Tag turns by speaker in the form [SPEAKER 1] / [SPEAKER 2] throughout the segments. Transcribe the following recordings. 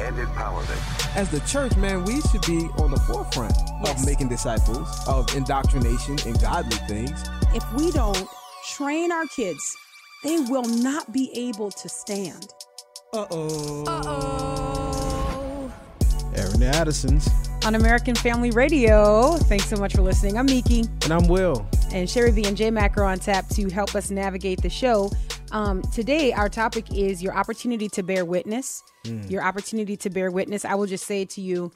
[SPEAKER 1] and empowerment.
[SPEAKER 2] As the church, man, we should be on the forefront
[SPEAKER 3] Yes.
[SPEAKER 2] of making disciples, of indoctrination and godly things.
[SPEAKER 3] If we don't train our kids, they will not be able to stand.
[SPEAKER 2] Uh-oh.
[SPEAKER 3] Uh-oh.
[SPEAKER 2] Aaron Addisons.
[SPEAKER 3] On American Family Radio, thanks so much for listening. I'm Miki.
[SPEAKER 2] And I'm Will.
[SPEAKER 3] and Sherry V and J Mac are on tap to help us navigate the show. Um, today, our topic is your opportunity to bear witness. Your opportunity to bear witness. I will just say to you,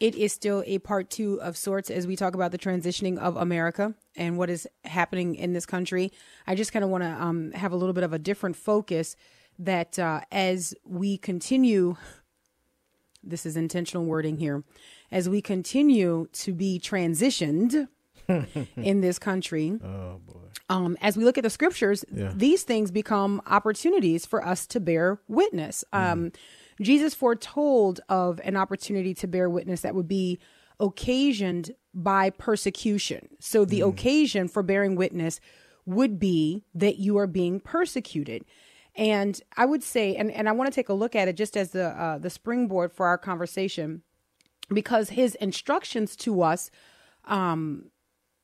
[SPEAKER 3] it is still a part two of sorts as we talk about the transitioning of America and what is happening in this country. I just kind of want to um, have a little bit of a different focus that uh, as we continue this is intentional wording here as we continue to be transitioned in this country. Oh um, as we look at the scriptures these things become opportunities for us to bear witness. Um, jesus foretold of an opportunity to bear witness that would be occasioned by persecution. So the occasion for bearing witness would be that you are being persecuted. And I would say, and, and I want to take a look at it just as the uh, the springboard for our conversation, because his instructions to us um,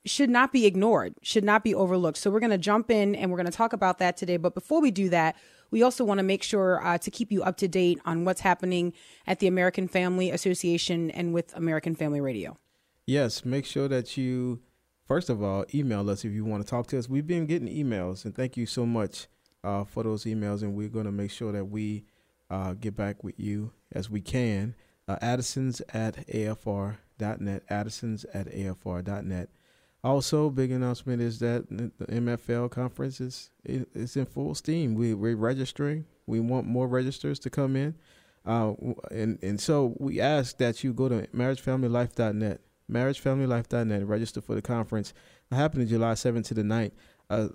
[SPEAKER 3] should not be ignored, should not be overlooked. So we're going to jump in and we're going to talk about that today. But before we do that, we also want to make sure uh, to keep you up to date on what's happening at the American Family Association and with American Family Radio.
[SPEAKER 2] Yes, make sure that you, first of all, email us if you want to talk to us. We've been getting emails, and thank you so much uh, for those emails. And we're going to make sure that we uh, get back with you as we can. Uh, Addisons at afr.net. Addisons at afr.net. Also, big announcement is that the MFL conference is it's in full steam. We we're registering. We want more registers to come in, uh, and and so we ask that you go to marriagefamilylife.net, marriagefamilylife.net, register for the conference. It happening July seventh to the 9th. Uh,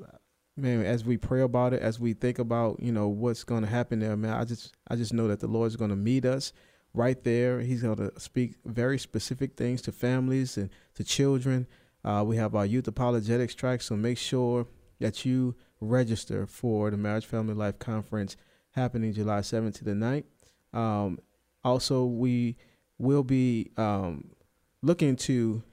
[SPEAKER 2] man, as we pray about it, as we think about you know what's going to happen there, man, I just I just know that the Lord's going to meet us right there. He's going to speak very specific things to families and to children. Uh, we have our youth apologetics track, so make sure that you register for the Marriage Family Life Conference happening July 7th to the 9th. Um, also, we will be um, looking to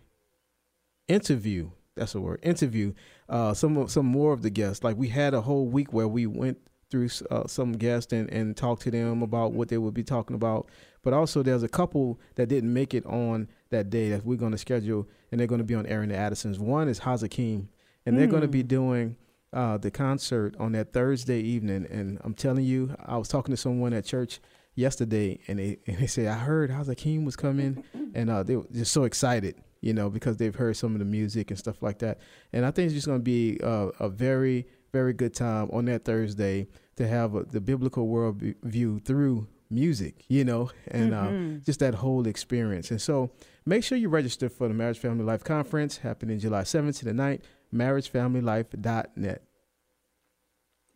[SPEAKER 2] interview. That's a word. Interview uh, some some more of the guests. Like we had a whole week where we went through uh, some guests and, and talked to them about what they would be talking about. But also, there's a couple that didn't make it on that day that we're going to schedule, and they're going to be on Airing the Addisons. One is Hazakim, and they're going to be doing uh, the concert on that Thursday evening. And I'm telling you, I was talking to someone at church yesterday, and they and they said I heard Hazakim was coming, and uh, they were just so excited, you know, because they've heard some of the music and stuff like that. And I think it's just going to be uh, a very very good time on that Thursday to have a, the biblical world view through music, you know, and uh, just that whole experience. And so make sure you register for the Marriage Family Life Conference happening July 7th to the 9th, marriagefamilylife.net.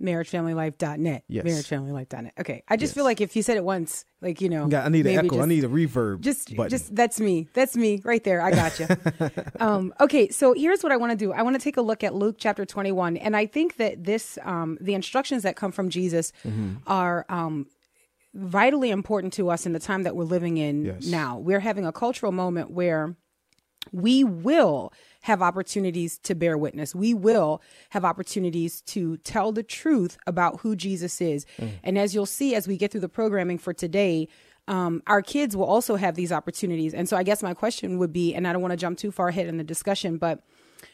[SPEAKER 3] marriagefamilylife.net.
[SPEAKER 2] Yes.
[SPEAKER 3] Marriagefamilylife.net. Okay. I just
[SPEAKER 2] Yes.
[SPEAKER 3] feel like if you said it once, like, you know, Yeah,
[SPEAKER 2] I need an echo. I need a reverb.
[SPEAKER 3] just
[SPEAKER 2] button.
[SPEAKER 3] just that's me that's me right there i got you um, okay so here's what i want to do i want to take a look at luke chapter 21 and i think that this um, the instructions that come from jesus
[SPEAKER 2] Mm-hmm.
[SPEAKER 3] are um, vitally important to us in the time that we're living in
[SPEAKER 2] Yes.
[SPEAKER 3] now we're having a cultural moment where we will have opportunities to bear witness. We will have opportunities to tell the truth about who Jesus is. And as you'll see as we get through the programming for today, um, our kids will also have these opportunities. And so I guess my question would be, and I don't want to jump too far ahead in the discussion, but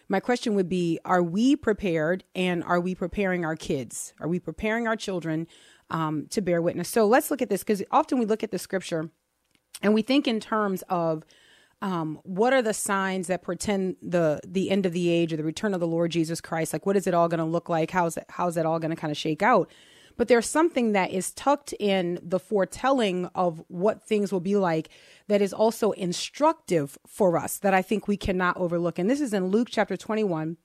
[SPEAKER 3] my question would be Are we prepared and are we preparing our kids? Are we preparing our children um, to bear witness? So let's look at this because often we look at the scripture and we think in terms of um, what are the signs that pretend the the end of the age or the return of the Lord Jesus Christ? Like, what is it all going to look like? How's that, how's that all going to kind of shake out? but there's something that is tucked in the foretelling of what things will be like that is also instructive for us that I think we cannot overlook. And this is in Luke chapter 21.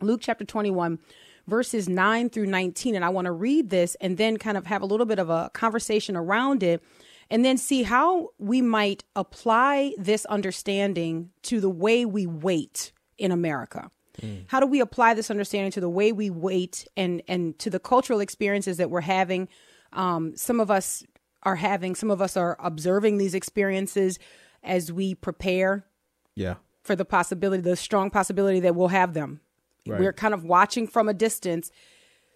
[SPEAKER 3] Luke chapter 21 verses 9 through 19 and I want to read this and then kind of have a little bit of a conversation around it and then see how we might apply this understanding to the way we wait in America. Mm. How do we apply this understanding to the way we wait and and to the cultural experiences that we're having? Um, some of us are having, some of us are observing these experiences as we prepare.
[SPEAKER 2] Yeah.
[SPEAKER 3] For the possibility, the strong possibility that we'll have them. Right. We're kind of watching from a distance,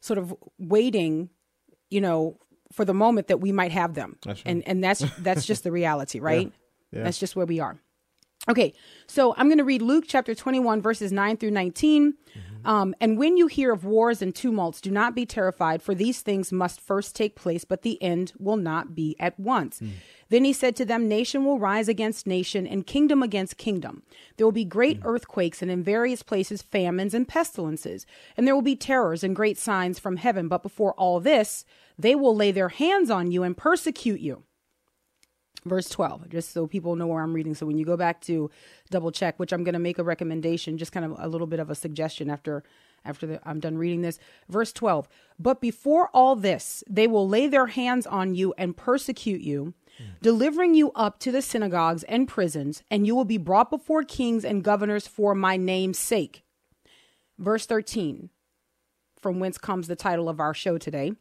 [SPEAKER 3] sort of waiting, you know, for the moment that we might have them. Right. And and that's that's just the reality, right? Yeah. Yeah. That's just where we are. Okay, so I'm going to read Luke chapter 21, verses 9 through 19. Mm-hmm. Um, and when you hear of wars and tumults, do not be terrified, for these things must first take place, but the end will not be at once. Mm. Then he said to them, Nation will rise against nation, and kingdom against kingdom. There will be great mm. earthquakes, and in various places famines and pestilences. And there will be terrors and great signs from heaven. But before all this, they will lay their hands on you and persecute you verse 12 just so people know where i'm reading. So when you go back to double check which i'm going to make a recommendation just kind of a little bit of a suggestion after after the, i'm done reading this. Verse 12 but before all this they will lay their hands on you and persecute you delivering you up to the synagogues and prisons and you will be brought before kings and governors for my name's sake. Verse 13 from whence comes the title of our show today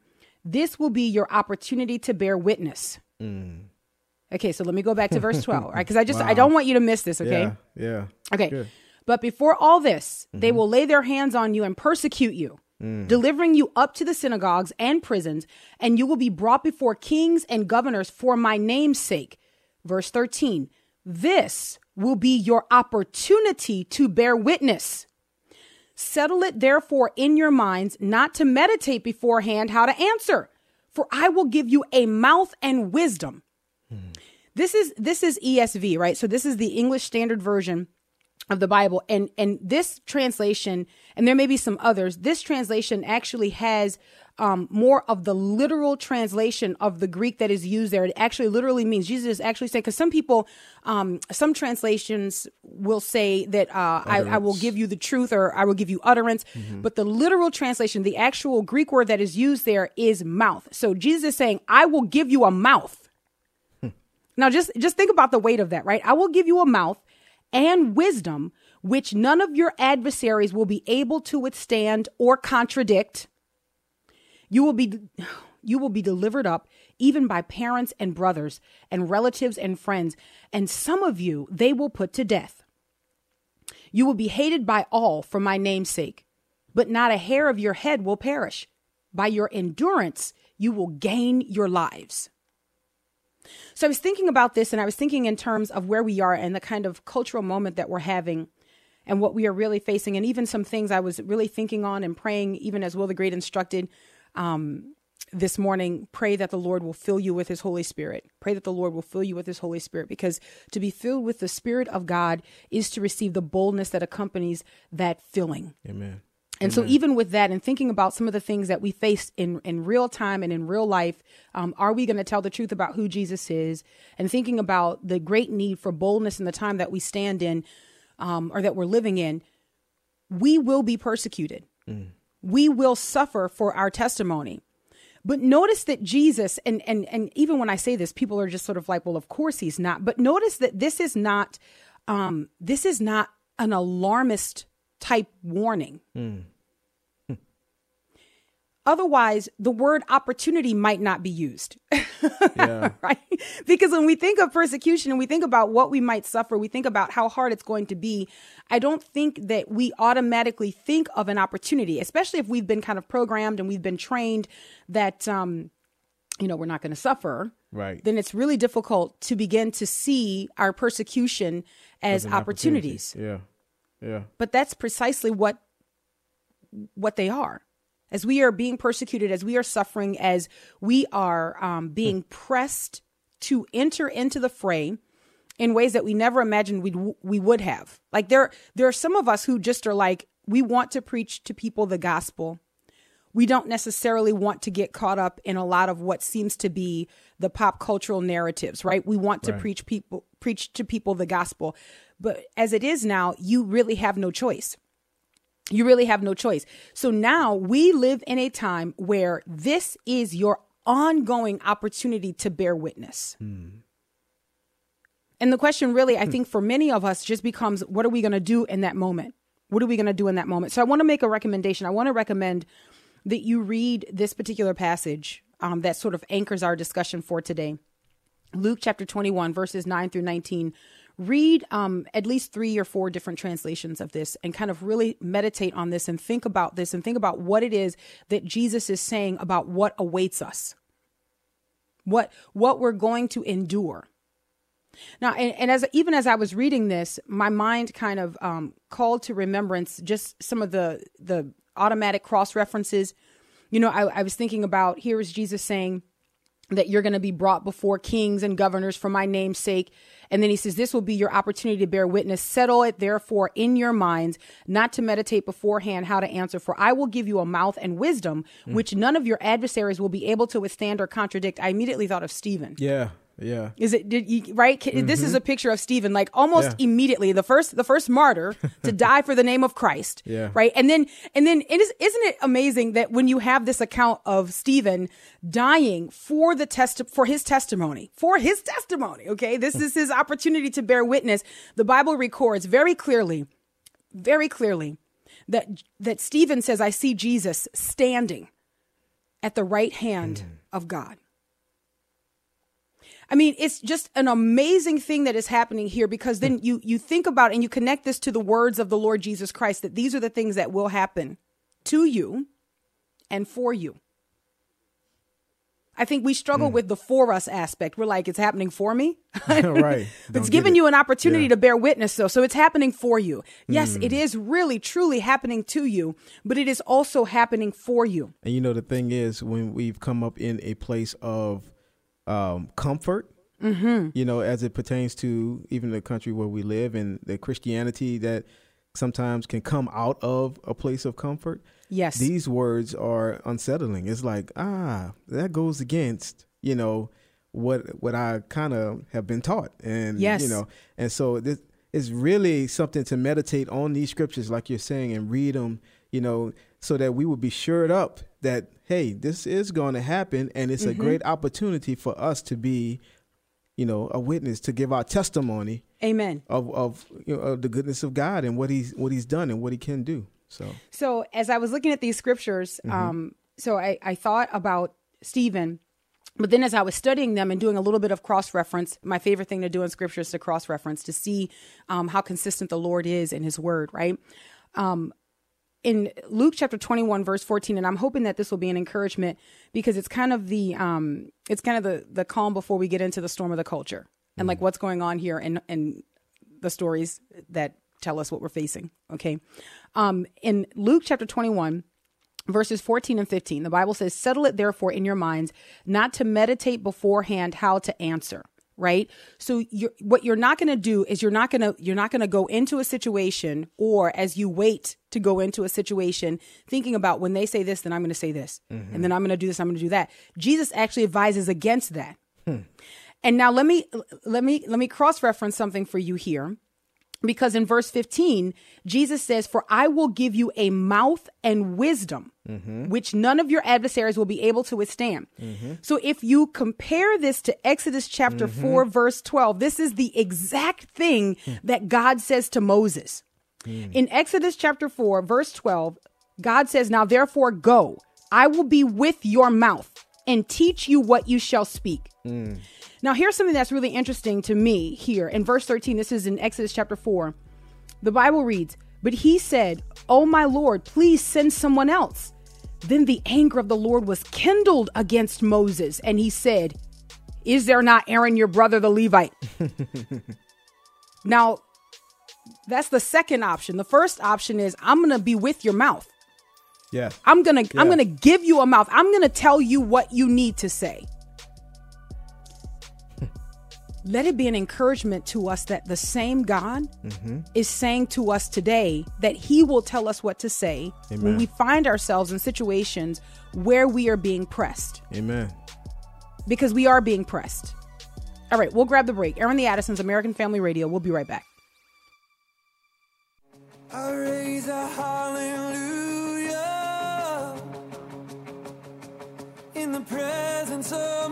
[SPEAKER 3] this will be your opportunity to bear witness. Mm. Okay, so let me go back to verse 12, right? Because I just, wow. I don't want you to miss this, okay?
[SPEAKER 2] Yeah. yeah.
[SPEAKER 3] Okay. Good. But before all this, mm-hmm. they will lay their hands on you and persecute you, mm. delivering you up to the synagogues and prisons, and you will be brought before kings and governors for my name's sake. Verse 13 This will be your opportunity to bear witness. Settle it therefore in your minds not to meditate beforehand how to answer, for I will give you a mouth and wisdom this is this is ESV, right? So this is the English Standard Version of the Bible, and and this translation, and there may be some others. This translation actually has um, more of the literal translation of the Greek that is used there. It actually literally means Jesus is actually saying because some people, um, some translations will say that uh, I, I, will give you the truth or I will give you utterance, mm-hmm. but the literal translation, the actual Greek word that is used there is mouth. So Jesus is saying, "I will give you a mouth." Now just just think about the weight of that, right? I will give you a mouth and wisdom which none of your adversaries will be able to withstand or contradict. You will be you will be delivered up even by parents and brothers and relatives and friends, and some of you they will put to death. You will be hated by all for my name's sake, but not a hair of your head will perish. By your endurance, you will gain your lives. So I was thinking about this and I was thinking in terms of where we are and the kind of cultural moment that we're having and what we are really facing, and even some things I was really thinking on and praying, even as Will the Great instructed um, this morning. Pray that the Lord will fill you with His Holy Spirit. Pray that the Lord will fill you with His Holy Spirit, because to be filled with the Spirit of God is to receive the boldness that accompanies that filling.
[SPEAKER 2] Amen.
[SPEAKER 3] And so, even with that, and thinking about some of the things that we face in, in real time and in real life, um, are we going to tell the truth about who Jesus is? And thinking about the great need for boldness in the time that we stand in um, or that we're living in, we will be persecuted. Mm. We will suffer for our testimony. But notice that Jesus, and, and, and even when I say this, people are just sort of like, well, of course he's not. But notice that this is not, um, this is not an alarmist type warning. Mm. Otherwise, the word opportunity might not be used. yeah. right? Because when we think of persecution and we think about what we might suffer, we think about how hard it's going to be. I don't think that we automatically think of an opportunity, especially if we've been kind of programmed and we've been trained that, um, you know, we're not going to suffer.
[SPEAKER 2] Right.
[SPEAKER 3] Then it's really difficult to begin to see our persecution as, as opportunities.
[SPEAKER 2] Opportunity. Yeah. Yeah.
[SPEAKER 3] But that's precisely what what they are. As we are being persecuted, as we are suffering, as we are um, being pressed to enter into the fray in ways that we never imagined we we would have. Like there there are some of us who just are like we want to preach to people the gospel. we don't necessarily want to get caught up in a lot of what seems to be the pop cultural narratives, right? We want to
[SPEAKER 2] Right.
[SPEAKER 3] preach people preach to people the gospel. But as it is now, you really have no choice. You really have no choice. So now we live in a time where this is your ongoing opportunity to bear witness. And the question really, I think for many of us just becomes what are we going to do in that moment? What are we going to do in that moment? So I want to make a recommendation. I want to recommend that you read this particular passage um, that sort of anchors our discussion for today. Luke chapter 21, verses 9 through 19. Read um, at least three or four different translations of this and kind of really meditate on this and think about this and think about what it is that Jesus is saying about what awaits us, what, what we're going to endure. Now, and, and as even as I was reading this, my mind kind of um, called to remembrance just some of the the automatic cross references. You know, I, I was thinking about here is Jesus saying that you're going to be brought before kings and governors for my name's sake. And then he says, This will be your opportunity to bear witness. Settle it, therefore, in your minds, not to meditate beforehand how to answer. For I will give you a mouth and wisdom, mm. which none of your adversaries will be able to withstand or contradict. I immediately thought of Stephen.
[SPEAKER 2] Yeah, yeah.
[SPEAKER 3] Is it did you right? Ca- This is a picture of Stephen, like almost
[SPEAKER 2] Mm-hmm. Yeah.
[SPEAKER 3] immediately the first the first martyr to die for the name of Christ.
[SPEAKER 2] Yeah.
[SPEAKER 3] Right, and then and then it is isn't it amazing that when you have this account of Stephen dying for the test for his testimony for his testimony. Okay, this is his opportunity to bear witness. The Bible records very clearly, very clearly that that Stephen says, "I see Jesus standing at the right hand of God." I mean, it's just an amazing thing that is happening here because then you you think about and you connect this to the words of the Lord Jesus Christ that these are the things that will happen to you and for you. I think we struggle hmm. with the for us aspect. We're like, it's happening for me.
[SPEAKER 2] right.
[SPEAKER 3] it's giving
[SPEAKER 2] get it.
[SPEAKER 3] you an opportunity
[SPEAKER 2] Yeah.
[SPEAKER 3] to bear witness, though. So it's happening for you. Yes, it hmm. is really, truly happening to you, but it is also happening for you.
[SPEAKER 2] And you know the thing is, when we've come up in a place of um, comfort,
[SPEAKER 3] Mm-hmm.
[SPEAKER 2] you know, as it pertains to even the country where we live and the Christianity that sometimes can come out of a place of comfort.
[SPEAKER 3] Yes.
[SPEAKER 2] These words are unsettling. It's like, ah, that goes against, you know, what what I kind of have been taught, and
[SPEAKER 3] Yes.
[SPEAKER 2] you know, and so this is really something to meditate on these scriptures, like you're saying, and read them, you know, so that we would be shored up that hey, this is going to happen, and it's a great opportunity for us to be, you know, a witness to give our testimony
[SPEAKER 3] Amen.
[SPEAKER 2] of of you know of the goodness of God and what he's what he's done and what he can do. So
[SPEAKER 3] So as I was looking at these scriptures, um, so I, I thought about Stephen, but then as I was studying them and doing a little bit of cross reference, my favorite thing to do in scripture is to cross reference to see um, how consistent the Lord is in His Word, right? Um, in Luke chapter 21 verse 14 and I'm hoping that this will be an encouragement because it's kind of the um it's kind of the the calm before we get into the storm of the culture and like what's going on here and and the stories that tell us what we're facing okay? Um in Luke chapter 21 verses 14 and 15 the bible says settle it therefore in your minds not to meditate beforehand how to answer right? So you're, what you're not going to do is you're not going to you're not going to go into a situation or as you wait to go into a situation thinking about when they say this then i'm going to say this. Mm-hmm. And then i'm going to do this i'm going to do that. Jesus actually advises against that. Hmm. And now let me let me let me cross reference something for you here because in verse 15 jesus says for i will give you a mouth and wisdom mm-hmm. which none of your adversaries will be able to withstand. Mm-hmm. So if you compare this to exodus chapter mm-hmm. 4 verse 12 this is the exact thing hmm. that god says to moses. Hmm. In exodus chapter 4 verse 12 god says now therefore go. I will be with your mouth and teach you what you shall speak hmm. Now, here's something that's really interesting to me here in verse 13. This is in Exodus chapter 4. The Bible reads, But he said, Oh, my Lord, please send someone else. Then the anger of the Lord was kindled against Moses, and he said, Is there not Aaron your brother, the Levite? now, that's the second option. The first option is, I'm going to be with your mouth.
[SPEAKER 2] yeah,
[SPEAKER 3] I'm gonna I'm gonna give you a mouth. I'm gonna tell you what you need to say. Let it be an encouragement to us that the same God mm-hmm. is saying to us today that He will tell us what to say Amen. when we find ourselves in situations where we are being pressed.
[SPEAKER 2] Amen.
[SPEAKER 3] Because we are being pressed. All right, we'll grab the break. Airing the Addisons, American Family Radio. We'll be right back. I raise a hallelujah in the presence of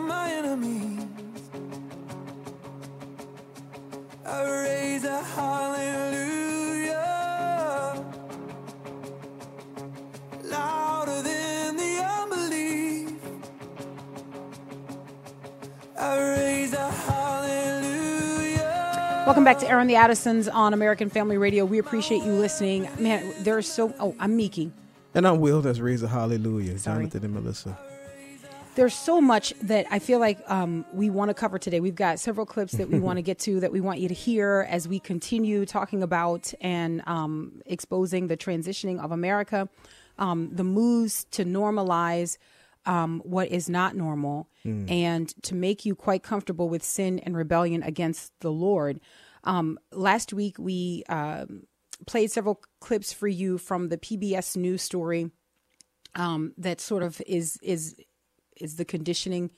[SPEAKER 3] Welcome back to Airing the Addisons on American Family Radio. We appreciate you listening. Man, there's so. Oh, I'm Miki.
[SPEAKER 2] And I'm Will. That's raise a hallelujah. Sorry. Jonathan and Melissa
[SPEAKER 3] there's so much that I feel like um, we want to cover today. We've got several clips that we want to get to that we want you to hear as we continue talking about and um, exposing the transitioning of America, um, the moves to normalize um, what is not normal, mm. and to make you quite comfortable with sin and rebellion against the Lord. Um, last week we uh, played several clips for you from the PBS news story. Um, that sort of is is is the conditioning.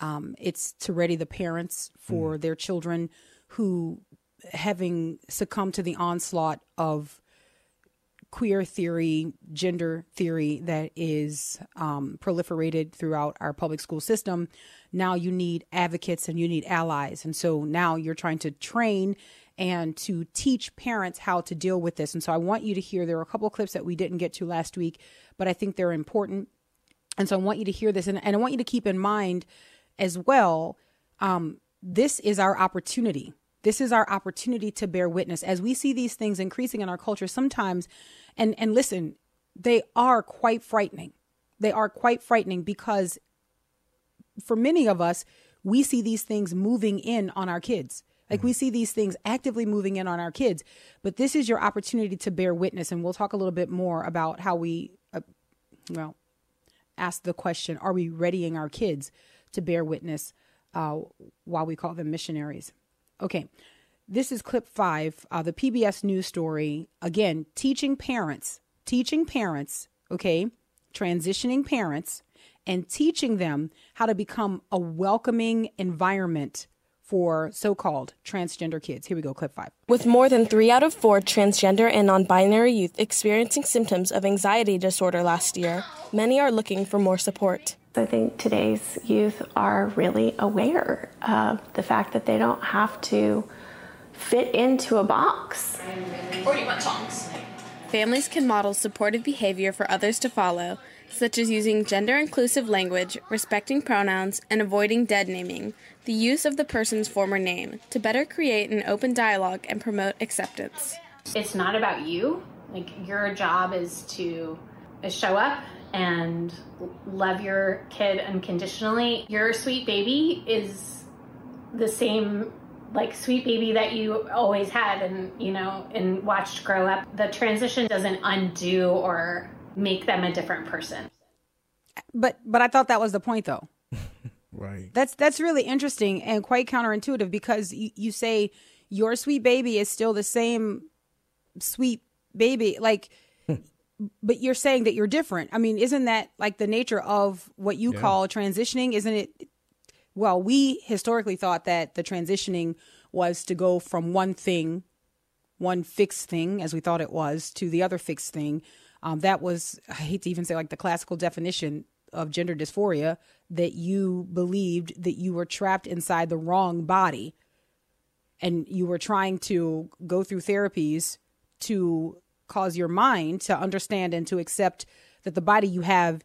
[SPEAKER 3] Um, it's to ready the parents for mm. their children who, having succumbed to the onslaught of queer theory, gender theory that is um, proliferated throughout our public school system, now you need advocates and you need allies. And so now you're trying to train and to teach parents how to deal with this. And so I want you to hear there are a couple clips that we didn't get to last week, but I think they're important and so I want you to hear this, and, and I want you to keep in mind as well um, this is our opportunity. This is our opportunity to bear witness as we see these things increasing in our culture sometimes. And, and listen, they are quite frightening. They are quite frightening because for many of us, we see these things moving in on our kids. Like we see these things actively moving in on our kids. But this is your opportunity to bear witness. And we'll talk a little bit more about how we, uh, well, ask the question Are we readying our kids to bear witness uh, while we call them missionaries? Okay, this is clip five, uh, the PBS news story. Again, teaching parents, teaching parents, okay, transitioning parents, and teaching them how to become a welcoming environment for so called transgender kids. Here we go, clip five.
[SPEAKER 4] With more than three out of four transgender and non binary youth experiencing symptoms of anxiety disorder last year, many are looking for more support.
[SPEAKER 5] I think today's youth are really aware of the fact that they don't have to fit into a box. Or you
[SPEAKER 4] want songs? Families can model supportive behavior for others to follow, such as using gender inclusive language, respecting pronouns, and avoiding dead naming, the use of the person's former name, to better create an open dialogue and promote acceptance.
[SPEAKER 6] It's not about you. Like, your job is to show up and love your kid unconditionally. Your sweet baby is the same like sweet baby that you always had and you know and watched grow up the transition doesn't undo or make them a different person.
[SPEAKER 3] But but I thought that was the point though.
[SPEAKER 2] right.
[SPEAKER 3] That's that's really interesting and quite counterintuitive because you, you say your sweet baby is still the same sweet baby like but you're saying that you're different. I mean, isn't that like the nature of what you yeah. call transitioning? Isn't it well, we historically thought that the transitioning was to go from one thing, one fixed thing, as we thought it was, to the other fixed thing. Um, that was, I hate to even say like the classical definition of gender dysphoria that you believed that you were trapped inside the wrong body and you were trying to go through therapies to cause your mind to understand and to accept that the body you have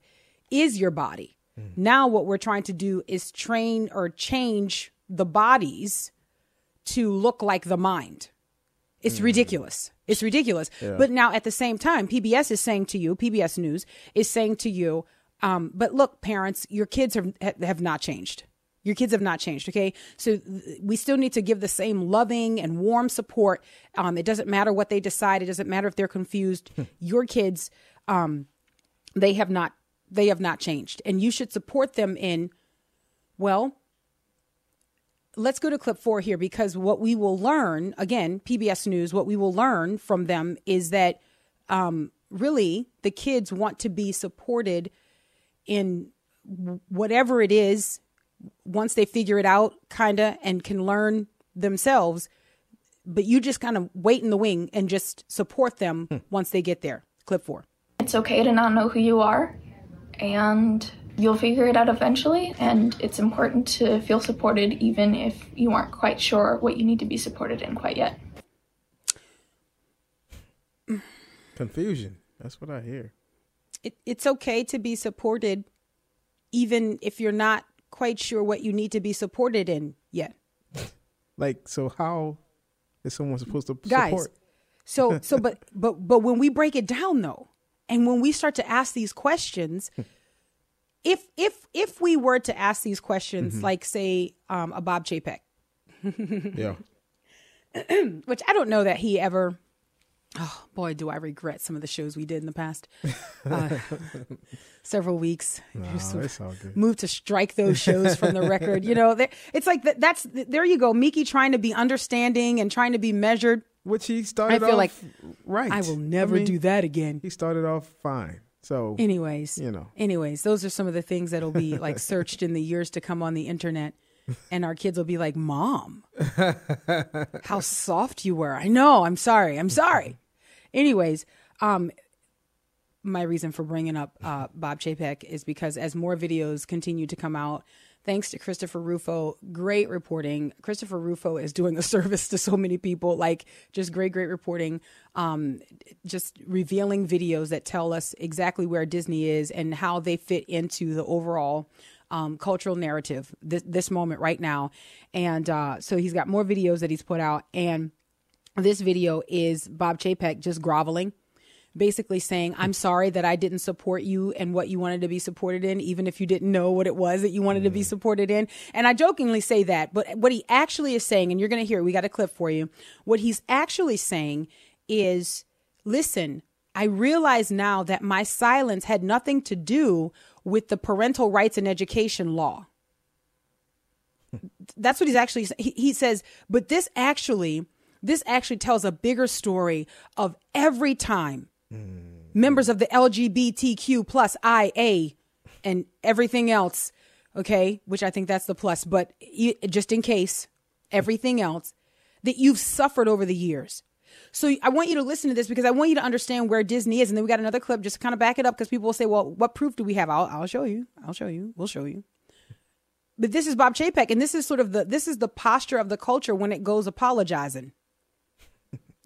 [SPEAKER 3] is your body. Mm. Now, what we're trying to do is train or change the bodies to look like the mind. It's mm. ridiculous. It's ridiculous. Yeah. But now at the same time, PBS is saying to you, PBS News is saying to you, um, but look, parents, your kids have have not changed. Your kids have not changed. Okay, so th- we still need to give the same loving and warm support. Um, it doesn't matter what they decide. It doesn't matter if they're confused. Hmm. your kids, um, they have not they have not changed, and you should support them in. Well, let's go to clip four here because what we will learn again, PBS News, what we will learn from them is that um, really the kids want to be supported in whatever it is once they figure it out, kind of, and can learn themselves. But you just kind of wait in the wing and just support them hmm. once they get there. Clip four.
[SPEAKER 7] It's okay to not know who you are, and you'll figure it out eventually. And it's important to feel supported even if you aren't quite sure what you need to be supported in quite yet.
[SPEAKER 2] Confusion. That's what I hear.
[SPEAKER 3] It, it's okay to be supported even if you're not quite sure what you need to be supported in yet.
[SPEAKER 2] Like, so how is someone supposed to
[SPEAKER 3] Guys,
[SPEAKER 2] support?
[SPEAKER 3] So, so, but, but, but when we break it down though, and when we start to ask these questions, if, if, if we were to ask these questions, mm-hmm. like say, um, a Bob Chapek,
[SPEAKER 2] yeah,
[SPEAKER 3] which I don't know that he ever Oh boy, do I regret some of the shows we did in the past uh, several weeks.
[SPEAKER 2] No, it's all good.
[SPEAKER 3] Moved to strike those shows from the record. You know, it's like that, that's there. You go, Miki trying to be understanding and trying to be measured.
[SPEAKER 2] Which he started.
[SPEAKER 3] I feel
[SPEAKER 2] like
[SPEAKER 3] right. I will never I mean, do that again.
[SPEAKER 2] He started off fine. So,
[SPEAKER 3] anyways,
[SPEAKER 2] you know,
[SPEAKER 3] anyways, those are some of the things that'll be like searched in the years to come on the internet and our kids will be like, "Mom, how soft you were." I know. I'm sorry. I'm sorry. Anyways, um, my reason for bringing up uh, Bob Chapek is because as more videos continue to come out, thanks to Christopher Rufo, great reporting. Christopher Rufo is doing a service to so many people, like just great, great reporting, um, just revealing videos that tell us exactly where Disney is and how they fit into the overall um, cultural narrative this, this moment right now. And uh, so he's got more videos that he's put out. And this video is Bob Chapek just groveling, basically saying, I'm sorry that I didn't support you and what you wanted to be supported in, even if you didn't know what it was that you wanted mm. to be mm. supported in. And I jokingly say that, but what he actually is saying, and you're going to hear, we got a clip for you. What he's actually saying is, listen, I realize now that my silence had nothing to do with the parental rights and education law. That's what he's actually he, he says, but this actually this actually tells a bigger story of every time mm. members of the LGBTQ plus IA and everything else, okay, which I think that's the plus, but just in case, everything else that you've suffered over the years. So I want you to listen to this because I want you to understand where Disney is. And then we got another clip just to kind of back it up because people will say, well, what proof do we have? I'll, I'll show you. I'll show you. We'll show you. But this is Bob Chapek, and this is sort of the this is the posture of the culture when it goes apologizing.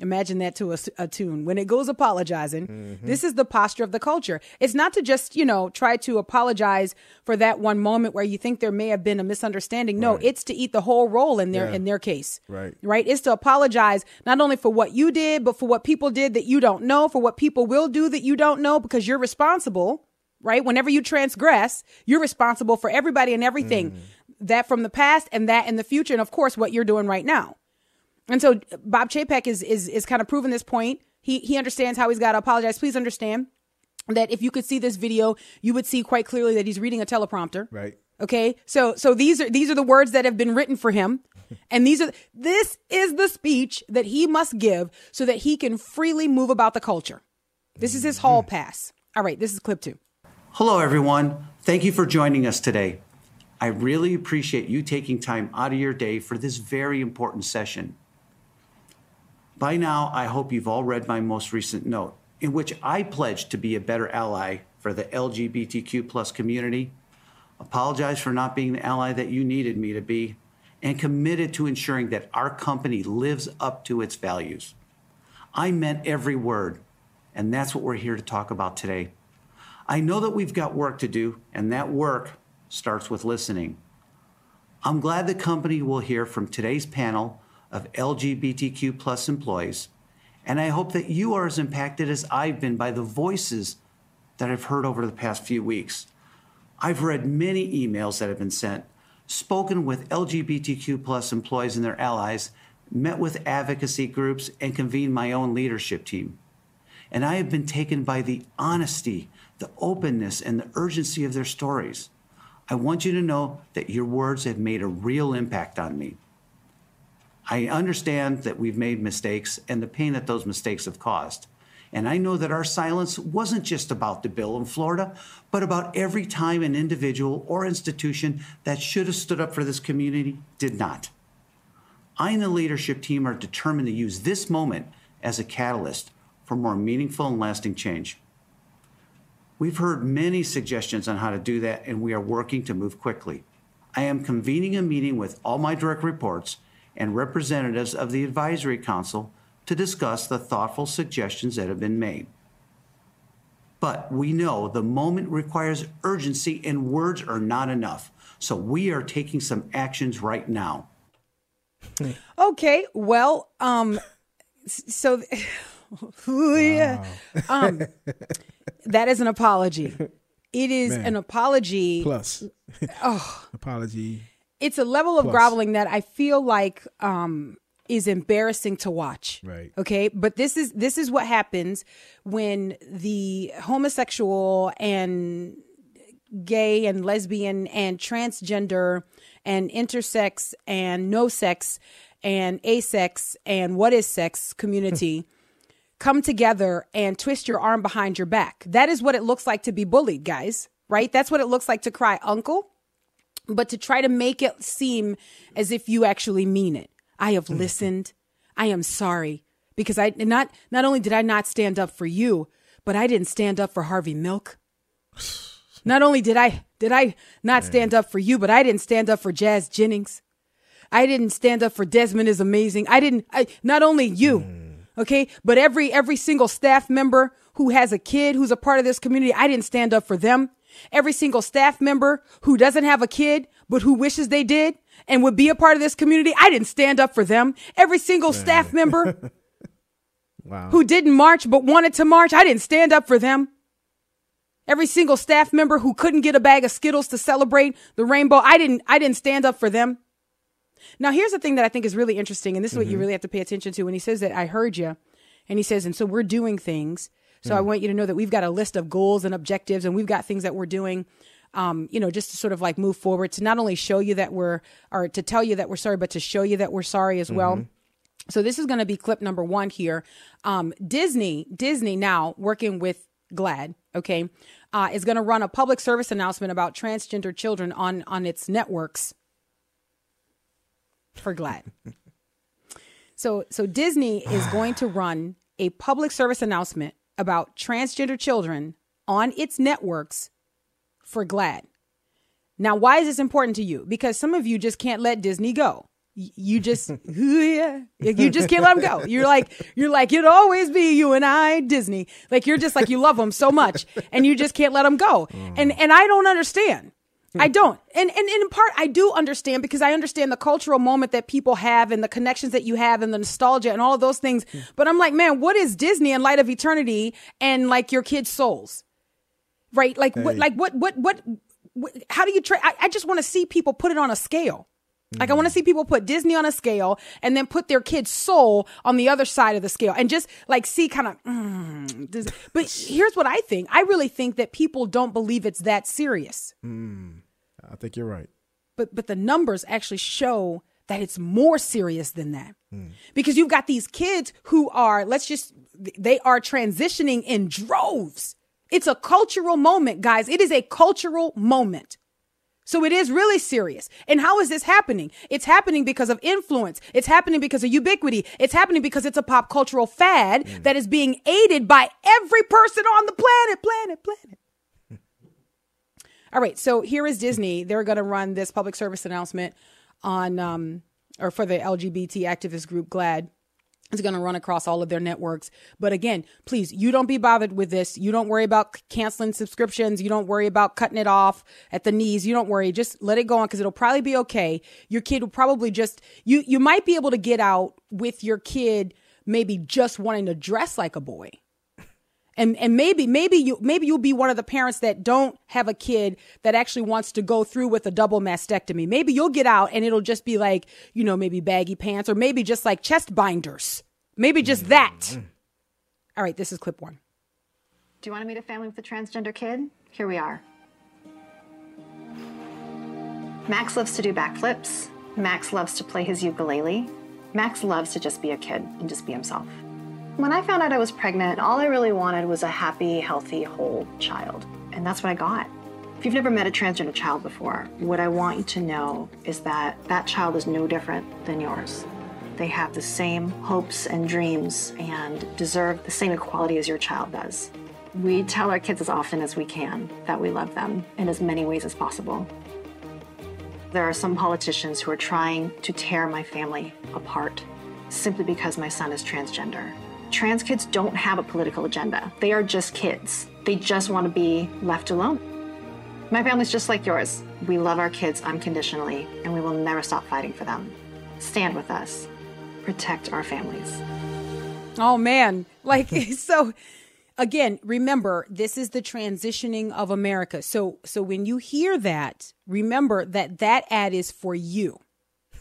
[SPEAKER 3] Imagine that to a, a, tune. When it goes apologizing, mm-hmm. this is the posture of the culture. It's not to just, you know, try to apologize for that one moment where you think there may have been a misunderstanding. No, right. it's to eat the whole role in their yeah. in their case.
[SPEAKER 2] Right.
[SPEAKER 3] Right? It's to apologize not only for what you did, but for what people did that you don't know, for what people will do that you don't know because you're responsible, right? Whenever you transgress, you're responsible for everybody and everything. Mm. That from the past and that in the future and of course what you're doing right now. And so Bob Chapek is is is kind of proving this point. He he understands how he's got to apologize. Please understand that if you could see this video, you would see quite clearly that he's reading a teleprompter.
[SPEAKER 2] Right.
[SPEAKER 3] Okay. So so these are these are the words that have been written for him. And these are this is the speech that he must give so that he can freely move about the culture. This is his mm-hmm. hall pass. All right, this is clip 2.
[SPEAKER 8] Hello everyone. Thank you for joining us today. I really appreciate you taking time out of your day for this very important session. By now, I hope you've all read my most recent note, in which I pledge to be a better ally for the LGBTQ plus community, apologize for not being the ally that you needed me to be, and committed to ensuring that our company lives up to its values. I meant every word, and that's what we're here to talk about today. I know that we've got work to do, and that work starts with listening. I'm glad the company will hear from today's panel of LGBTQ plus employees. And I hope that you are as impacted as I've been by the voices that I've heard over the past few weeks. I've read many emails that have been sent, spoken with LGBTQ plus employees and their allies, met with advocacy groups, and convened my own leadership team. And I have been taken by the honesty, the openness, and the urgency of their stories. I want you to know that your words have made a real impact on me. I understand that we've made mistakes and the pain that those mistakes have caused. And I know that our silence wasn't just about the bill in Florida, but about every time an individual or institution that should have stood up for this community did not. I and the leadership team are determined to use this moment as a catalyst for more meaningful and lasting change. We've heard many suggestions on how to do that, and we are working to move quickly. I am convening a meeting with all my direct reports and representatives of the Advisory Council to discuss the thoughtful suggestions that have been made. But we know the moment requires urgency and words are not enough. So we are taking some actions right now.
[SPEAKER 3] Okay, well, um, so yeah, um, that is an apology. It is
[SPEAKER 2] Man.
[SPEAKER 3] an apology.
[SPEAKER 2] Plus,
[SPEAKER 3] Oh,
[SPEAKER 2] apology.
[SPEAKER 3] It's a level of
[SPEAKER 2] Plus.
[SPEAKER 3] groveling that I feel like um is embarrassing to watch.
[SPEAKER 2] Right.
[SPEAKER 3] Okay, but this is this is what happens when the homosexual and gay and lesbian and transgender and intersex and no sex and asex and what is sex community come together and twist your arm behind your back. That is what it looks like to be bullied, guys, right? That's what it looks like to cry uncle, but to try to make it seem as if you actually mean it. I have mm. listened. I am sorry because I not not only did I not stand up for you, but I didn't stand up for Harvey Milk. Not only did I did I not stand up for you, but I didn't stand up for Jazz Jennings. I didn't stand up for Desmond is amazing. I didn't I not only you, mm. okay, but every every single staff member who has a kid who's a part of this community, I didn't stand up for them. Every single staff member who doesn't have a kid but who wishes they did and would be a part of this community, I didn't stand up for them. Every single staff member
[SPEAKER 2] Wow.
[SPEAKER 3] who didn't march but wanted to march, I didn't stand up for them. Every single staff member who couldn't get a bag of Skittles to celebrate the rainbow, I didn't I didn't stand up for them. Now here's the thing that I think is really interesting, and this is what you mm-hmm. really have to pay attention to when he says that I heard you. And he says, and so we're doing things. So I want you to know that we've got a list of goals and objectives, and we've got things that we're doing, um, you know, just to sort of like move forward to not only show you that we're, or to tell you that we're sorry, but to show you that we're sorry as well. So this is going to be clip number one here. Um, Disney, Disney now working with GLAAD, okay, uh, is going to run a public service announcement about transgender children on on its networks for GLAAD. so so Disney is going to run a public service announcement about transgender children on its networks for GLAAD. Now, why is this important to you? Because some of you just can't let Disney go. You just, yeah, you just can't let them go. You're like, you're like, it'll always be you and I, Disney. Like you're just like you love them so much, and you just can't let them go. Mm. And and I don't understand. I don't. And, and and in part I do understand because I understand the cultural moment that people have and the connections that you have and the nostalgia and all of those things. Hmm. But I'm like, man, what is Disney in light of eternity and like your kids' souls? Right? Like what like what what what, what how do you try I, I just want to see people put it on a scale. Like I want to hmm. see people put Disney on a scale and then put their kid's soul on the other side of the scale and just like see kind of. Mm, but here's what I think. I really think that people don't believe it's that serious hmm.
[SPEAKER 2] I think you're right.
[SPEAKER 3] but but the numbers actually show that it's more serious than that hmm. because you've got these kids who are let's just they are transitioning in droves it's a cultural moment guys it is a cultural moment so it is really serious. And how is this happening? It's happening because of influence. It's happening because of ubiquity. It's happening because it's a pop cultural fad hmm. that is being aided by every person on the planet, planet, planet. All right, so here is Disney. They're going to run this public service announcement on, um, or for the LGBT activist group GLAAD. It's going to run across all of their networks. But again, please, you don't be bothered with this. You don't worry about canceling subscriptions. You don't worry about cutting it off at the knees. You don't worry. Just let it go on because it'll probably be okay. Your kid will probably just, you, you might be able to get out with your kid maybe just wanting to dress like a boy and and maybe maybe you maybe you'll be one of the parents that don't have a kid that actually wants to go through with a double mastectomy. Maybe you'll get out and it'll just be like you know maybe baggy pants or maybe just like chest binders. Maybe just mm-hmm. that. All right, this is clip one.
[SPEAKER 9] Do you want to meet a family with a transgender kid? Here we are. Max loves to do backflips. Max loves to play his ukulele. Max loves to just be a kid and just be himself. When I found out I was pregnant, all I really wanted was a happy, healthy, whole child. And that's what I got. If you've never met a transgender child before, what I want you to know is that that child is no different than yours. They have the same hopes and dreams and deserve the same equality as your child does. We tell our kids as often as we can that we love them in as many ways as possible. There are some politicians who are trying to tear my family apart simply because my son is transgender. Trans kids don't have a political agenda. They are just kids. They just want to be left alone. My family's just like yours. We love our kids unconditionally, and we will never stop fighting for them. Stand with us. Protect our families.
[SPEAKER 3] Oh, man. Like, so again, remember this is the transitioning of America. So so when you hear that, remember that that ad is for you.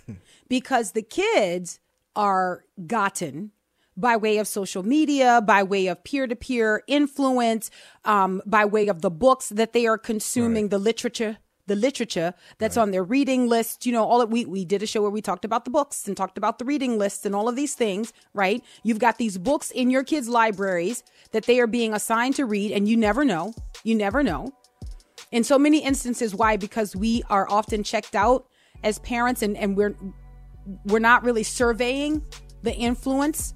[SPEAKER 3] because the kids are gotten by way of social media, by way of peer to peer influence, um, by way of the books that they are consuming, right. the literature the literature that's right. on their reading list. You know, all that we, we did a show where we talked about the books and talked about the reading lists and all of these things, right? You've got these books in your kids' libraries that they are being assigned to read, and you never know. You never know. In so many instances, why? Because we are often checked out as parents and, and we're we're not really surveying the influence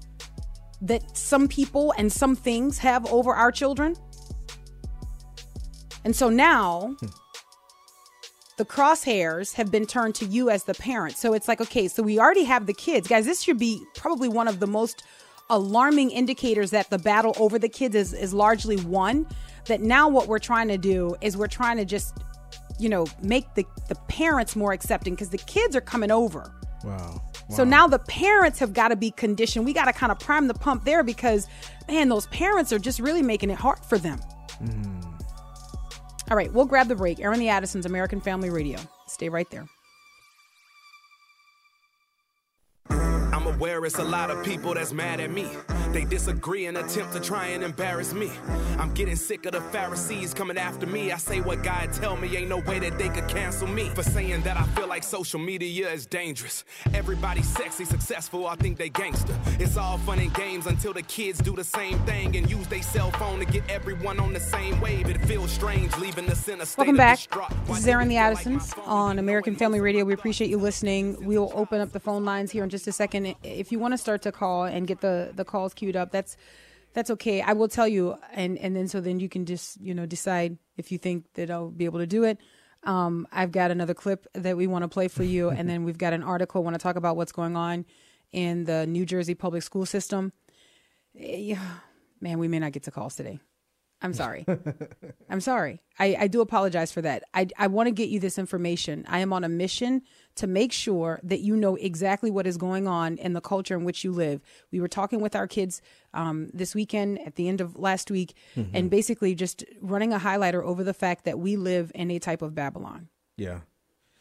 [SPEAKER 3] that some people and some things have over our children. And so now the crosshairs have been turned to you as the parent. So it's like, okay, so we already have the kids. Guys, this should be probably one of the most alarming indicators that the battle over the kids is, is largely won. That now what we're trying to do is we're trying to just, you know, make the, the parents more accepting because the kids are coming over.
[SPEAKER 2] Wow. Wow.
[SPEAKER 3] So now the parents have got to be conditioned. We got to kind of prime the pump there because, man, those parents are just really making it hard for them. Mm. All right, we'll grab the break. Airing the Addisons, American Family Radio. Stay right there.
[SPEAKER 10] I'm aware it's a lot of people that's mad at me. They disagree and attempt to try and embarrass me. I'm getting sick of the Pharisees coming after me. I say what God tell me, ain't no way that they could cancel me for saying that I feel like social media is dangerous. Everybody's sexy, successful, I think they gangster. It's all fun and games until the kids do the same thing and use their cell phone to get everyone on the same wave. It feels strange leaving the center.
[SPEAKER 3] Welcome back. This is Airing the Addisons on American Family Radio. We appreciate you listening. We'll open up the phone lines here in just a second. If you want to start to call and get the the calls queued queued up. That's that's okay. I will tell you, and and then so then you can just you know decide if you think that I'll be able to do it. Um, I've got another clip that we want to play for you, and then we've got an article. want to talk about what's going on in the New Jersey public school system. Yeah, man, we may not get to calls today. I'm sorry. I'm sorry. I, I do apologize for that. I, I want to get you this information. I am on a mission to make sure that you know exactly what is going on in the culture in which you live. We were talking with our kids um, this weekend at the end of last week mm-hmm. and basically just running a highlighter over the fact that we live in a type of Babylon.
[SPEAKER 2] Yeah.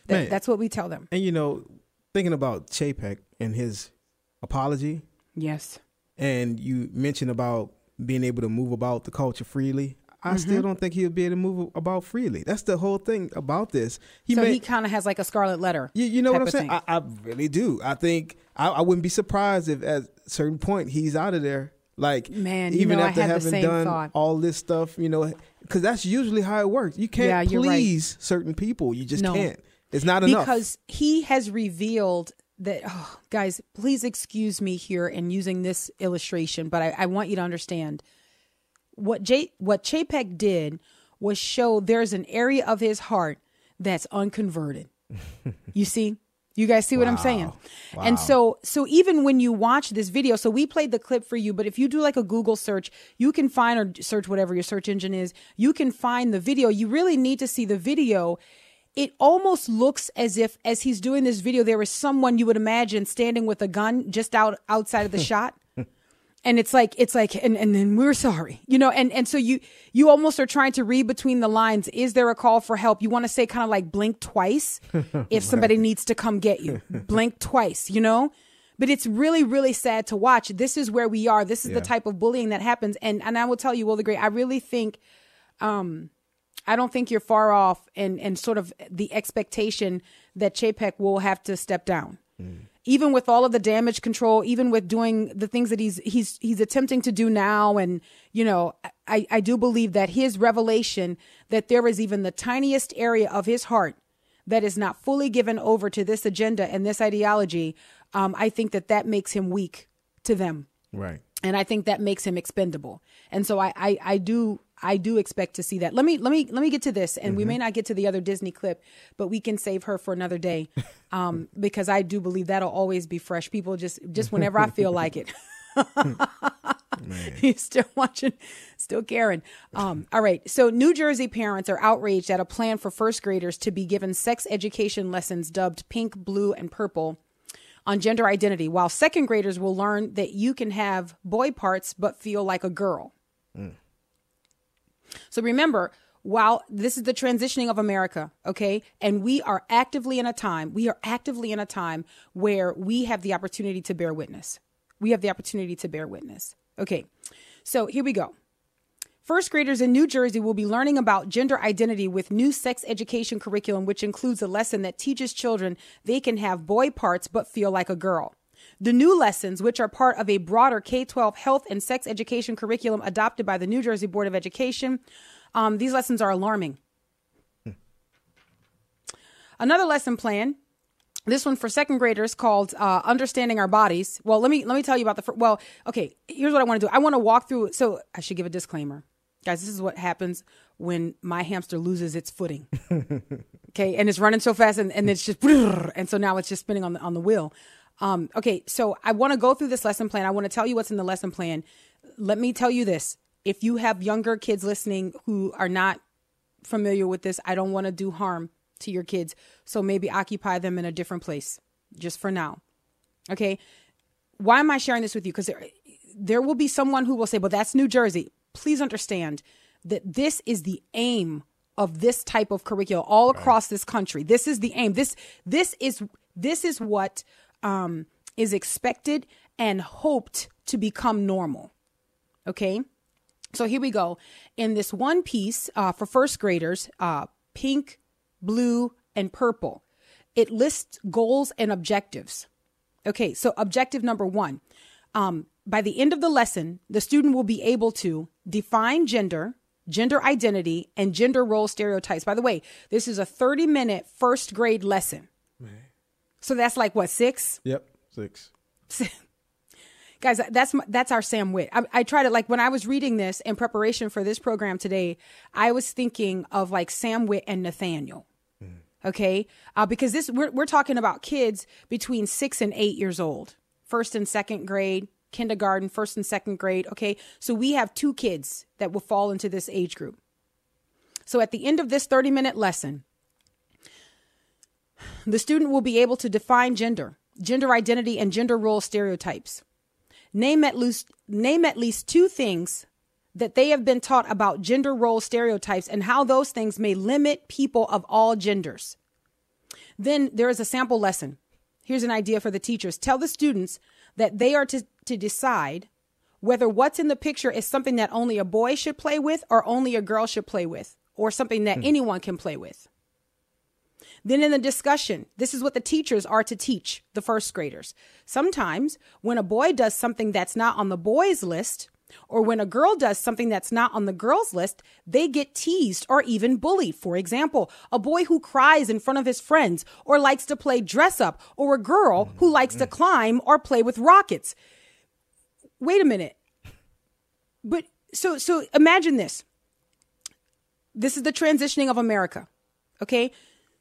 [SPEAKER 3] That, that's what we tell them.
[SPEAKER 2] And you know, thinking about Chapek and his apology.
[SPEAKER 3] Yes.
[SPEAKER 2] And you mentioned about being able to move about the culture freely. I mm-hmm. still don't think he'll be able to move about freely. That's the whole thing about this.
[SPEAKER 3] He so may, he kind of has like a scarlet letter.
[SPEAKER 2] You, you know what I'm saying? I, I, really do. I think I, I, wouldn't be surprised if at a certain point he's out of there. Like
[SPEAKER 3] man, even know, after having done thought.
[SPEAKER 2] all this stuff, you know, because that's usually how it works. You can't yeah, please right. certain people. You just no. can't. It's not enough
[SPEAKER 3] because he has revealed that oh, guys please excuse me here and using this illustration but I, I, want you to understand what J what Chapek did was show there's an area of his heart that's unconverted. You see? You guys see what wow. i'm saying? Wow. and so so even when you watch this video so we played the clip for you but if you do like a google search you can find or search whatever your search engine is you can find the video. You really need to see the video. It almost looks as if as he's doing this video there is someone you would imagine standing with a gun just out outside of the shot and it's like it's like and, and then we're sorry you know and and so you you almost are trying to read between the lines. Is there a call for help? You want to say kind of like blink twice if somebody needs to come get you. Blink twice you know? But it's really really sad to watch. This is where we are. This is yeah. the type of bullying that happens. And and i will tell you will the great i really think um I don't think you're far off and and sort of the expectation that Chapek will have to step down. Mm. Even with all of the damage control, even with doing the things that he's he's he's attempting to do now, and you know, I I do believe that his revelation that there is even the tiniest area of his heart that is not fully given over to this agenda and this ideology, um, I think that that makes him weak to them.
[SPEAKER 2] Right.
[SPEAKER 3] And I think that makes him expendable. And so I, I, I do I do expect to see that. Let me let me let me get to this, and mm-hmm. we may not get to the other Disney clip, but we can save her for another day, um, because I do believe that'll always be fresh. People just just whenever I feel like it. He's still watching, still caring. Um, all right. So, New Jersey parents are outraged at a plan for first graders to be given sex education lessons dubbed pink, blue, and purple on gender identity, while second graders will learn that you can have boy parts but feel like a girl. Mm. So remember, while this is the transitioning of America, okay, and we are actively in a time, we are actively in a time where we have the opportunity to bear witness. We have the opportunity to bear witness. Okay, so here we go. First graders in New Jersey will be learning about gender identity with new sex education curriculum, which includes a lesson that teaches children they can have boy parts but feel like a girl. The new lessons, which are part of a broader K 12 health and sex education curriculum adopted by the New Jersey Board of Education, um, these lessons are alarming. Hmm. Another lesson plan this one for second graders called uh, understanding our bodies. Well let me let me tell you about the fir- well okay here's what i want to do. I want to walk through so i should give a disclaimer. Guys this is what happens when my hamster loses its footing. Okay and it's running so fast and, and it's just and so now it's just spinning on the on the wheel um, okay, so I want to go through this lesson plan. I want to tell you what's in the lesson plan. Let me tell you this. If you have younger kids listening who are not familiar with this, I don't want to do harm to your kids. So maybe occupy them in a different place just for now. Okay. Why am I sharing this with you? Because there, there will be someone who will say, well, that's New Jersey. Please understand that this is the aim of this type of curriculum all across right. this country. This is the aim. This this is this is what um, is expected and hoped to become normal. Okay. So here we go. In this one piece uh, for first graders, uh, pink, blue, and purple, it lists goals and objectives. Okay, so objective number one um, by the end of the lesson, the student will be able to define gender, gender identity, and gender role stereotypes. By the way, this is a 30 minute first grade lesson. So that's like what six?
[SPEAKER 2] Yep, six.
[SPEAKER 3] Guys, that's that's our Sam Witt. I, I tried to like when I was reading this in preparation for this program today. I was thinking of like Sam Witt and Nathaniel. Mm. Okay, uh, because this we're we're talking about kids between six and eight years old, first and second grade, kindergarten, first and second grade. Okay, so we have two kids that will fall into this age group. So at the end of this 30 minute lesson, the student will be able to define gender, gender identity, and gender role stereotypes. Name at least, name at least two things that they have been taught about gender role stereotypes and how those things may limit people of all genders. Then there is a sample lesson. Here's an idea for the teachers. Tell the students that they are to, to decide whether what's in the picture is something that only a boy should play with or only a girl should play with or something that hmm. anyone can play with. Then in the discussion, this is what the teachers are to teach the first graders. Sometimes when a boy does something that's not on the boys list, or when a girl does something that's not on the girls list, they get teased or even bullied. For example, a boy who cries in front of his friends or likes to play dress up, or a girl who likes to climb or play with rockets. Wait a minute. But so so imagine this. This is the transitioning of America. Okay?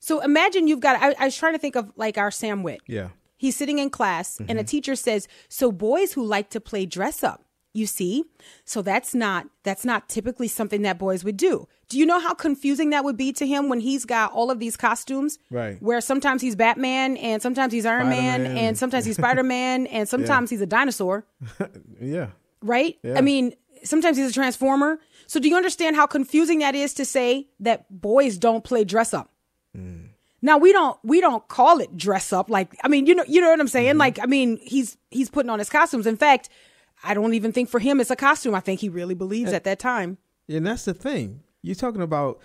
[SPEAKER 3] So imagine you've got, I, I, was trying to think of like our Sam Witt.
[SPEAKER 2] Yeah.
[SPEAKER 3] He's sitting in class mm-hmm. and a teacher says, so boys who like to play dress up, you see? So that's not, that's not typically something that boys would do. Do you know how confusing that would be to him when he's got all of these costumes?
[SPEAKER 2] Right.
[SPEAKER 3] Where sometimes he's Batman and sometimes he's Iron Man and sometimes he's Spider Man and sometimes yeah. he's a dinosaur.
[SPEAKER 2] yeah.
[SPEAKER 3] Right? Yeah. I mean, sometimes he's a transformer. So do you understand how confusing that is to say that boys don't play dress up? Mm. Now we don't we don't call it dress up like I mean you know you know what I'm saying mm-hmm. like I mean he's he's putting on his costumes in fact I don't even think for him it's a costume I think he really believes and, at that time
[SPEAKER 2] and that's the thing you're talking about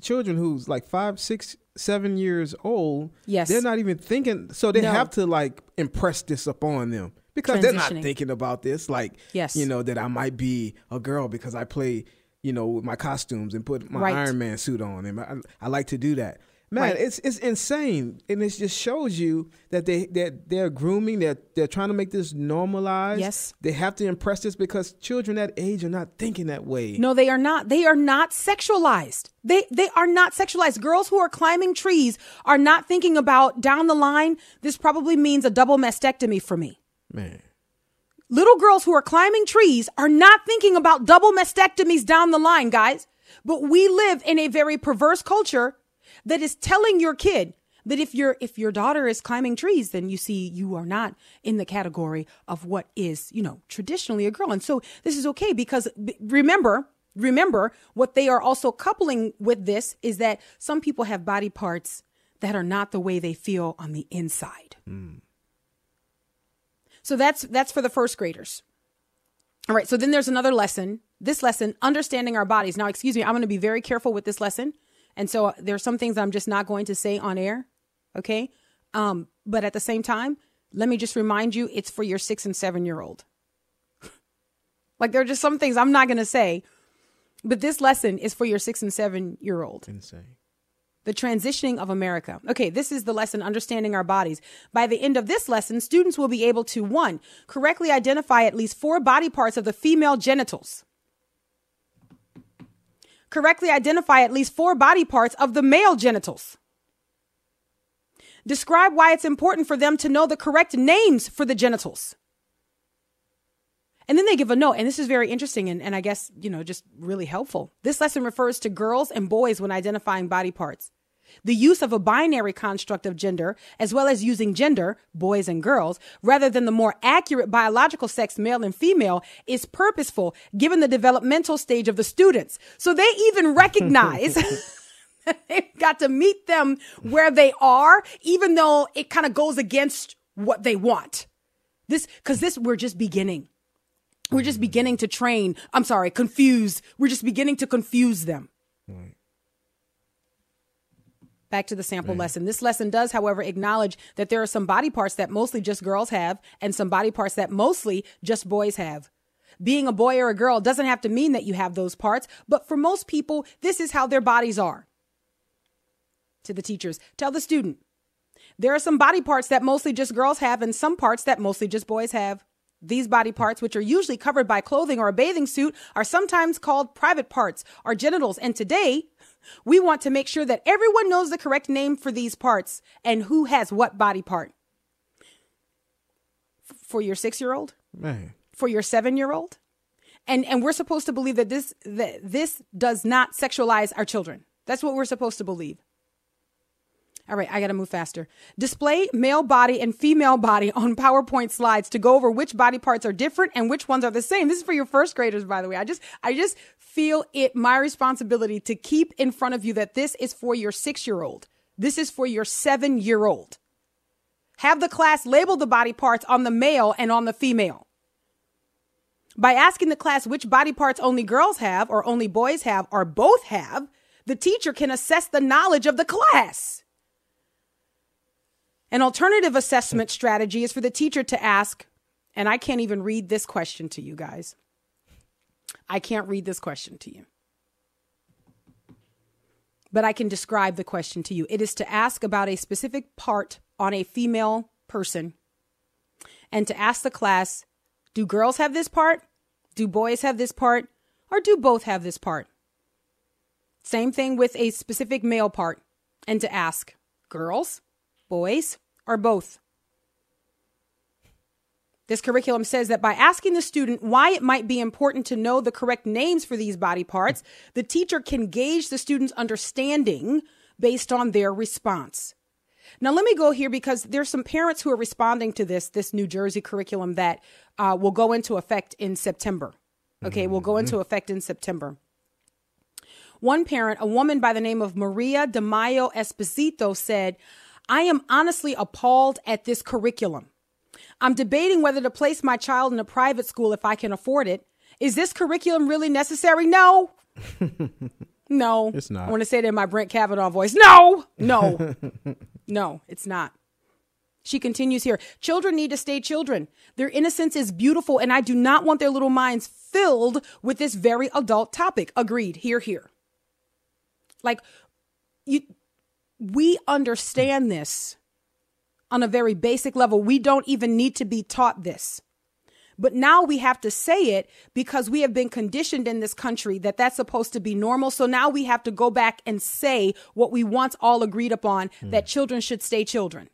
[SPEAKER 2] children who's like five six seven years old,
[SPEAKER 3] Yes.
[SPEAKER 2] they're not even thinking. So they
[SPEAKER 3] No.
[SPEAKER 2] have to like impress this upon them because they're not thinking about this. Like,
[SPEAKER 3] Yes.
[SPEAKER 2] you know, that I might be a girl because I play, you know, with my costumes and put my
[SPEAKER 3] Right.
[SPEAKER 2] Iron Man suit on, and I, I like to do that. Man,
[SPEAKER 3] Right.
[SPEAKER 2] it's it's insane, and it just shows you that they they're, they're grooming. They're they're trying to make this normalized.
[SPEAKER 3] Yes.
[SPEAKER 2] they have to impress this because children that age are not thinking that way.
[SPEAKER 3] No, they are not. They are not sexualized. They they are not sexualized. Girls who are climbing trees are not thinking about down the line. This probably means a double mastectomy for me.
[SPEAKER 2] man.
[SPEAKER 3] Little girls who are climbing trees are not thinking about double mastectomies down the line, guys. But we live in a very perverse culture that is telling your kid that if your if your daughter is climbing trees, then you see you are not in the category of what is, you know, traditionally a girl. And so this is okay because b- remember, remember what they are also coupling with this is that some people have body parts that are not the way they feel on the inside. Hmm. So that's that's for the first graders. All right, so then there's another lesson. This lesson, understanding our bodies. Now, excuse me, I'm going to be very careful with this lesson. And so uh, there's some things I'm just not going to say on air, okay? Um, but at the same time, let me just remind you it's for your 6 and 7 year old. like there are just some things I'm not going to say, but this lesson is for your 6 and 7 year old.
[SPEAKER 2] Insane.
[SPEAKER 3] The transitioning of America. Okay, this is the lesson understanding our bodies. By the end of this lesson, students will be able to one, correctly identify at least four body parts of the female genitals. Correctly identify at least four body parts of the male genitals. Describe why it's important for them to know the correct names for the genitals. And then they give a note, and this is very interesting and, and I guess, you know, just really helpful. This lesson refers to girls and boys when identifying body parts. The use of a binary construct of gender, as well as using gender, boys and girls, rather than the more accurate biological sex, male and female, is purposeful given the developmental stage of the students. So they even recognize they've got to meet them where they are, even though it kind of goes against what they want. This, cause this, we're just beginning. We're just beginning to train. I'm sorry, confuse. We're just beginning to confuse them. Back to the sample lesson. This lesson does, however, acknowledge that there are some body parts that mostly just girls have and some body parts that mostly just boys have. Being a boy or a girl doesn't have to mean that you have those parts, but for most people, this is how their bodies are. To the teachers, tell the student, there are some body parts that mostly just girls have and some parts that mostly just boys have. These body parts, which are usually covered by clothing or a bathing suit, are sometimes called private parts or genitals. And today, we want to make sure that everyone knows the correct name for these parts and who has what body part. For your six year old, for your seven year old, and and we're supposed to believe that this that this does not sexualize our children. That's what we're supposed to believe. All right, I got to move faster. Display male body and female body on PowerPoint slides to go over which body parts are different and which ones are the same. This is for your first graders, by the way. I just, I just feel it my responsibility to keep in front of you that this is for your six year old. This is for your seven year old. Have the class label the body parts on the male and on the female. By asking the class which body parts only girls have or only boys have or both have, the teacher can assess the knowledge of the class. An alternative assessment strategy is for the teacher to ask, and I can't even read this question to you guys. I can't read this question to you. But I can describe the question to you. It is to ask about a specific part on a female person and to ask the class do girls have this part? Do boys have this part? Or do both have this part? Same thing with a specific male part and to ask girls, boys, or both. This curriculum says that by asking the student why it might be important to know the correct names for these body parts, the teacher can gauge the student's understanding based on their response. Now, let me go here because there's some parents who are responding to this this New Jersey curriculum that uh, will go into effect in September. Okay, will go into effect in September. One parent, a woman by the name of Maria De Mayo Esposito, said, I am honestly appalled at this curriculum. I'm debating whether to place my child in a private school if I can afford it. Is this curriculum really necessary? No. No.
[SPEAKER 2] It's not.
[SPEAKER 3] I want to say it in my Brett Kavanaugh voice. No, no, no, it's not. She continues here Children need to stay children. Their innocence is beautiful, and I do not want their little minds filled with this very adult topic. Agreed. Here, here. Like, you, we understand this on a very basic level. We don't even need to be taught this. But now we have to say it because we have been conditioned in this country that that's supposed to be normal. So now we have to go back and say what we once all agreed upon mm. that children should stay children.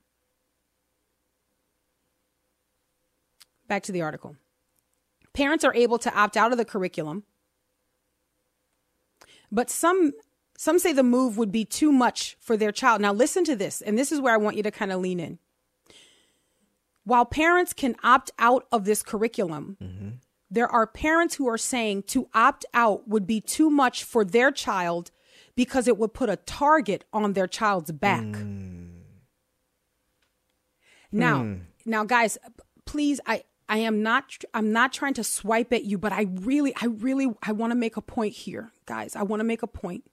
[SPEAKER 3] Back to the article. Parents are able to opt out of the curriculum, but some some say the move would be too much for their child. Now listen to this, and this is where I want you to kind of lean in. While parents can opt out of this curriculum, mm-hmm. there are parents who are saying to opt out would be too much for their child because it would put a target on their child's back. Mm. Now, mm. now guys, please I I am not I'm not trying to swipe at you, but I really I really I want to make a point here, guys. I want to make a point.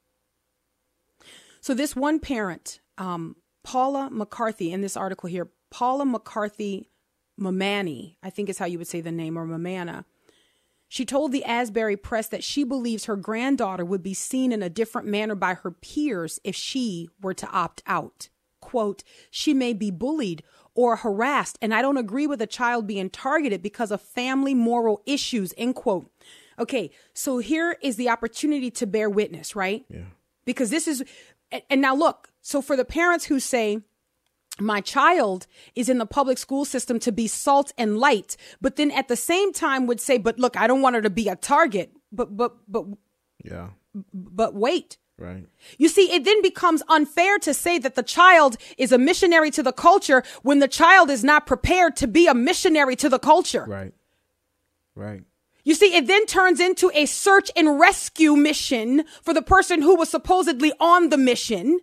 [SPEAKER 3] So this one parent, um, Paula McCarthy, in this article here, Paula McCarthy Mamani, I think is how you would say the name, or Mamana. She told the Asbury Press that she believes her granddaughter would be seen in a different manner by her peers if she were to opt out. Quote, she may be bullied or harassed, and I don't agree with a child being targeted because of family moral issues, end quote. Okay, so here is the opportunity to bear witness, right?
[SPEAKER 2] Yeah.
[SPEAKER 3] Because this is, and now look, so for the parents who say, my child is in the public school system to be salt and light, but then at the same time would say, but look, I don't want her to be a target. But, but, but,
[SPEAKER 2] yeah.
[SPEAKER 3] But wait,
[SPEAKER 2] Right.
[SPEAKER 3] You see, it then becomes unfair to say that the child is a missionary to the culture when the child is not prepared to be a missionary to the culture.
[SPEAKER 2] Right. Right.
[SPEAKER 3] You see, it then turns into a search and rescue mission for the person who was supposedly on the mission,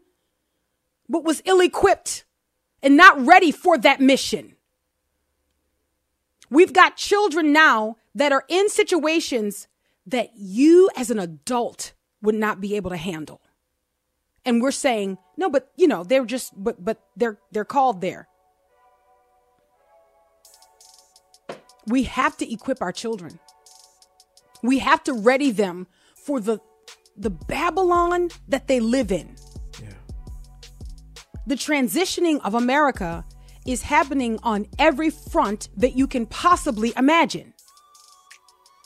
[SPEAKER 3] but was ill equipped and not ready for that mission. We've got children now that are in situations that you as an adult would not be able to handle. And we're saying, no, but you know, they're just but but they're they're called there. We have to equip our children. We have to ready them for the the Babylon that they live in.
[SPEAKER 2] Yeah.
[SPEAKER 3] The transitioning of America is happening on every front that you can possibly imagine.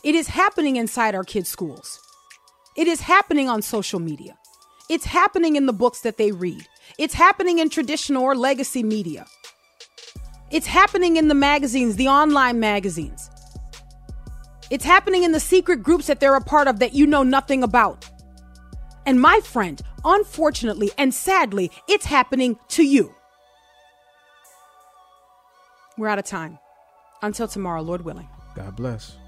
[SPEAKER 3] It is happening inside our kids' schools. It is happening on social media. It's happening in the books that they read. It's happening in traditional or legacy media. It's happening in the magazines, the online magazines. It's happening in the secret groups that they're a part of that you know nothing about. And my friend, unfortunately and sadly, it's happening to you. We're out of time. Until tomorrow, Lord willing.
[SPEAKER 2] God bless.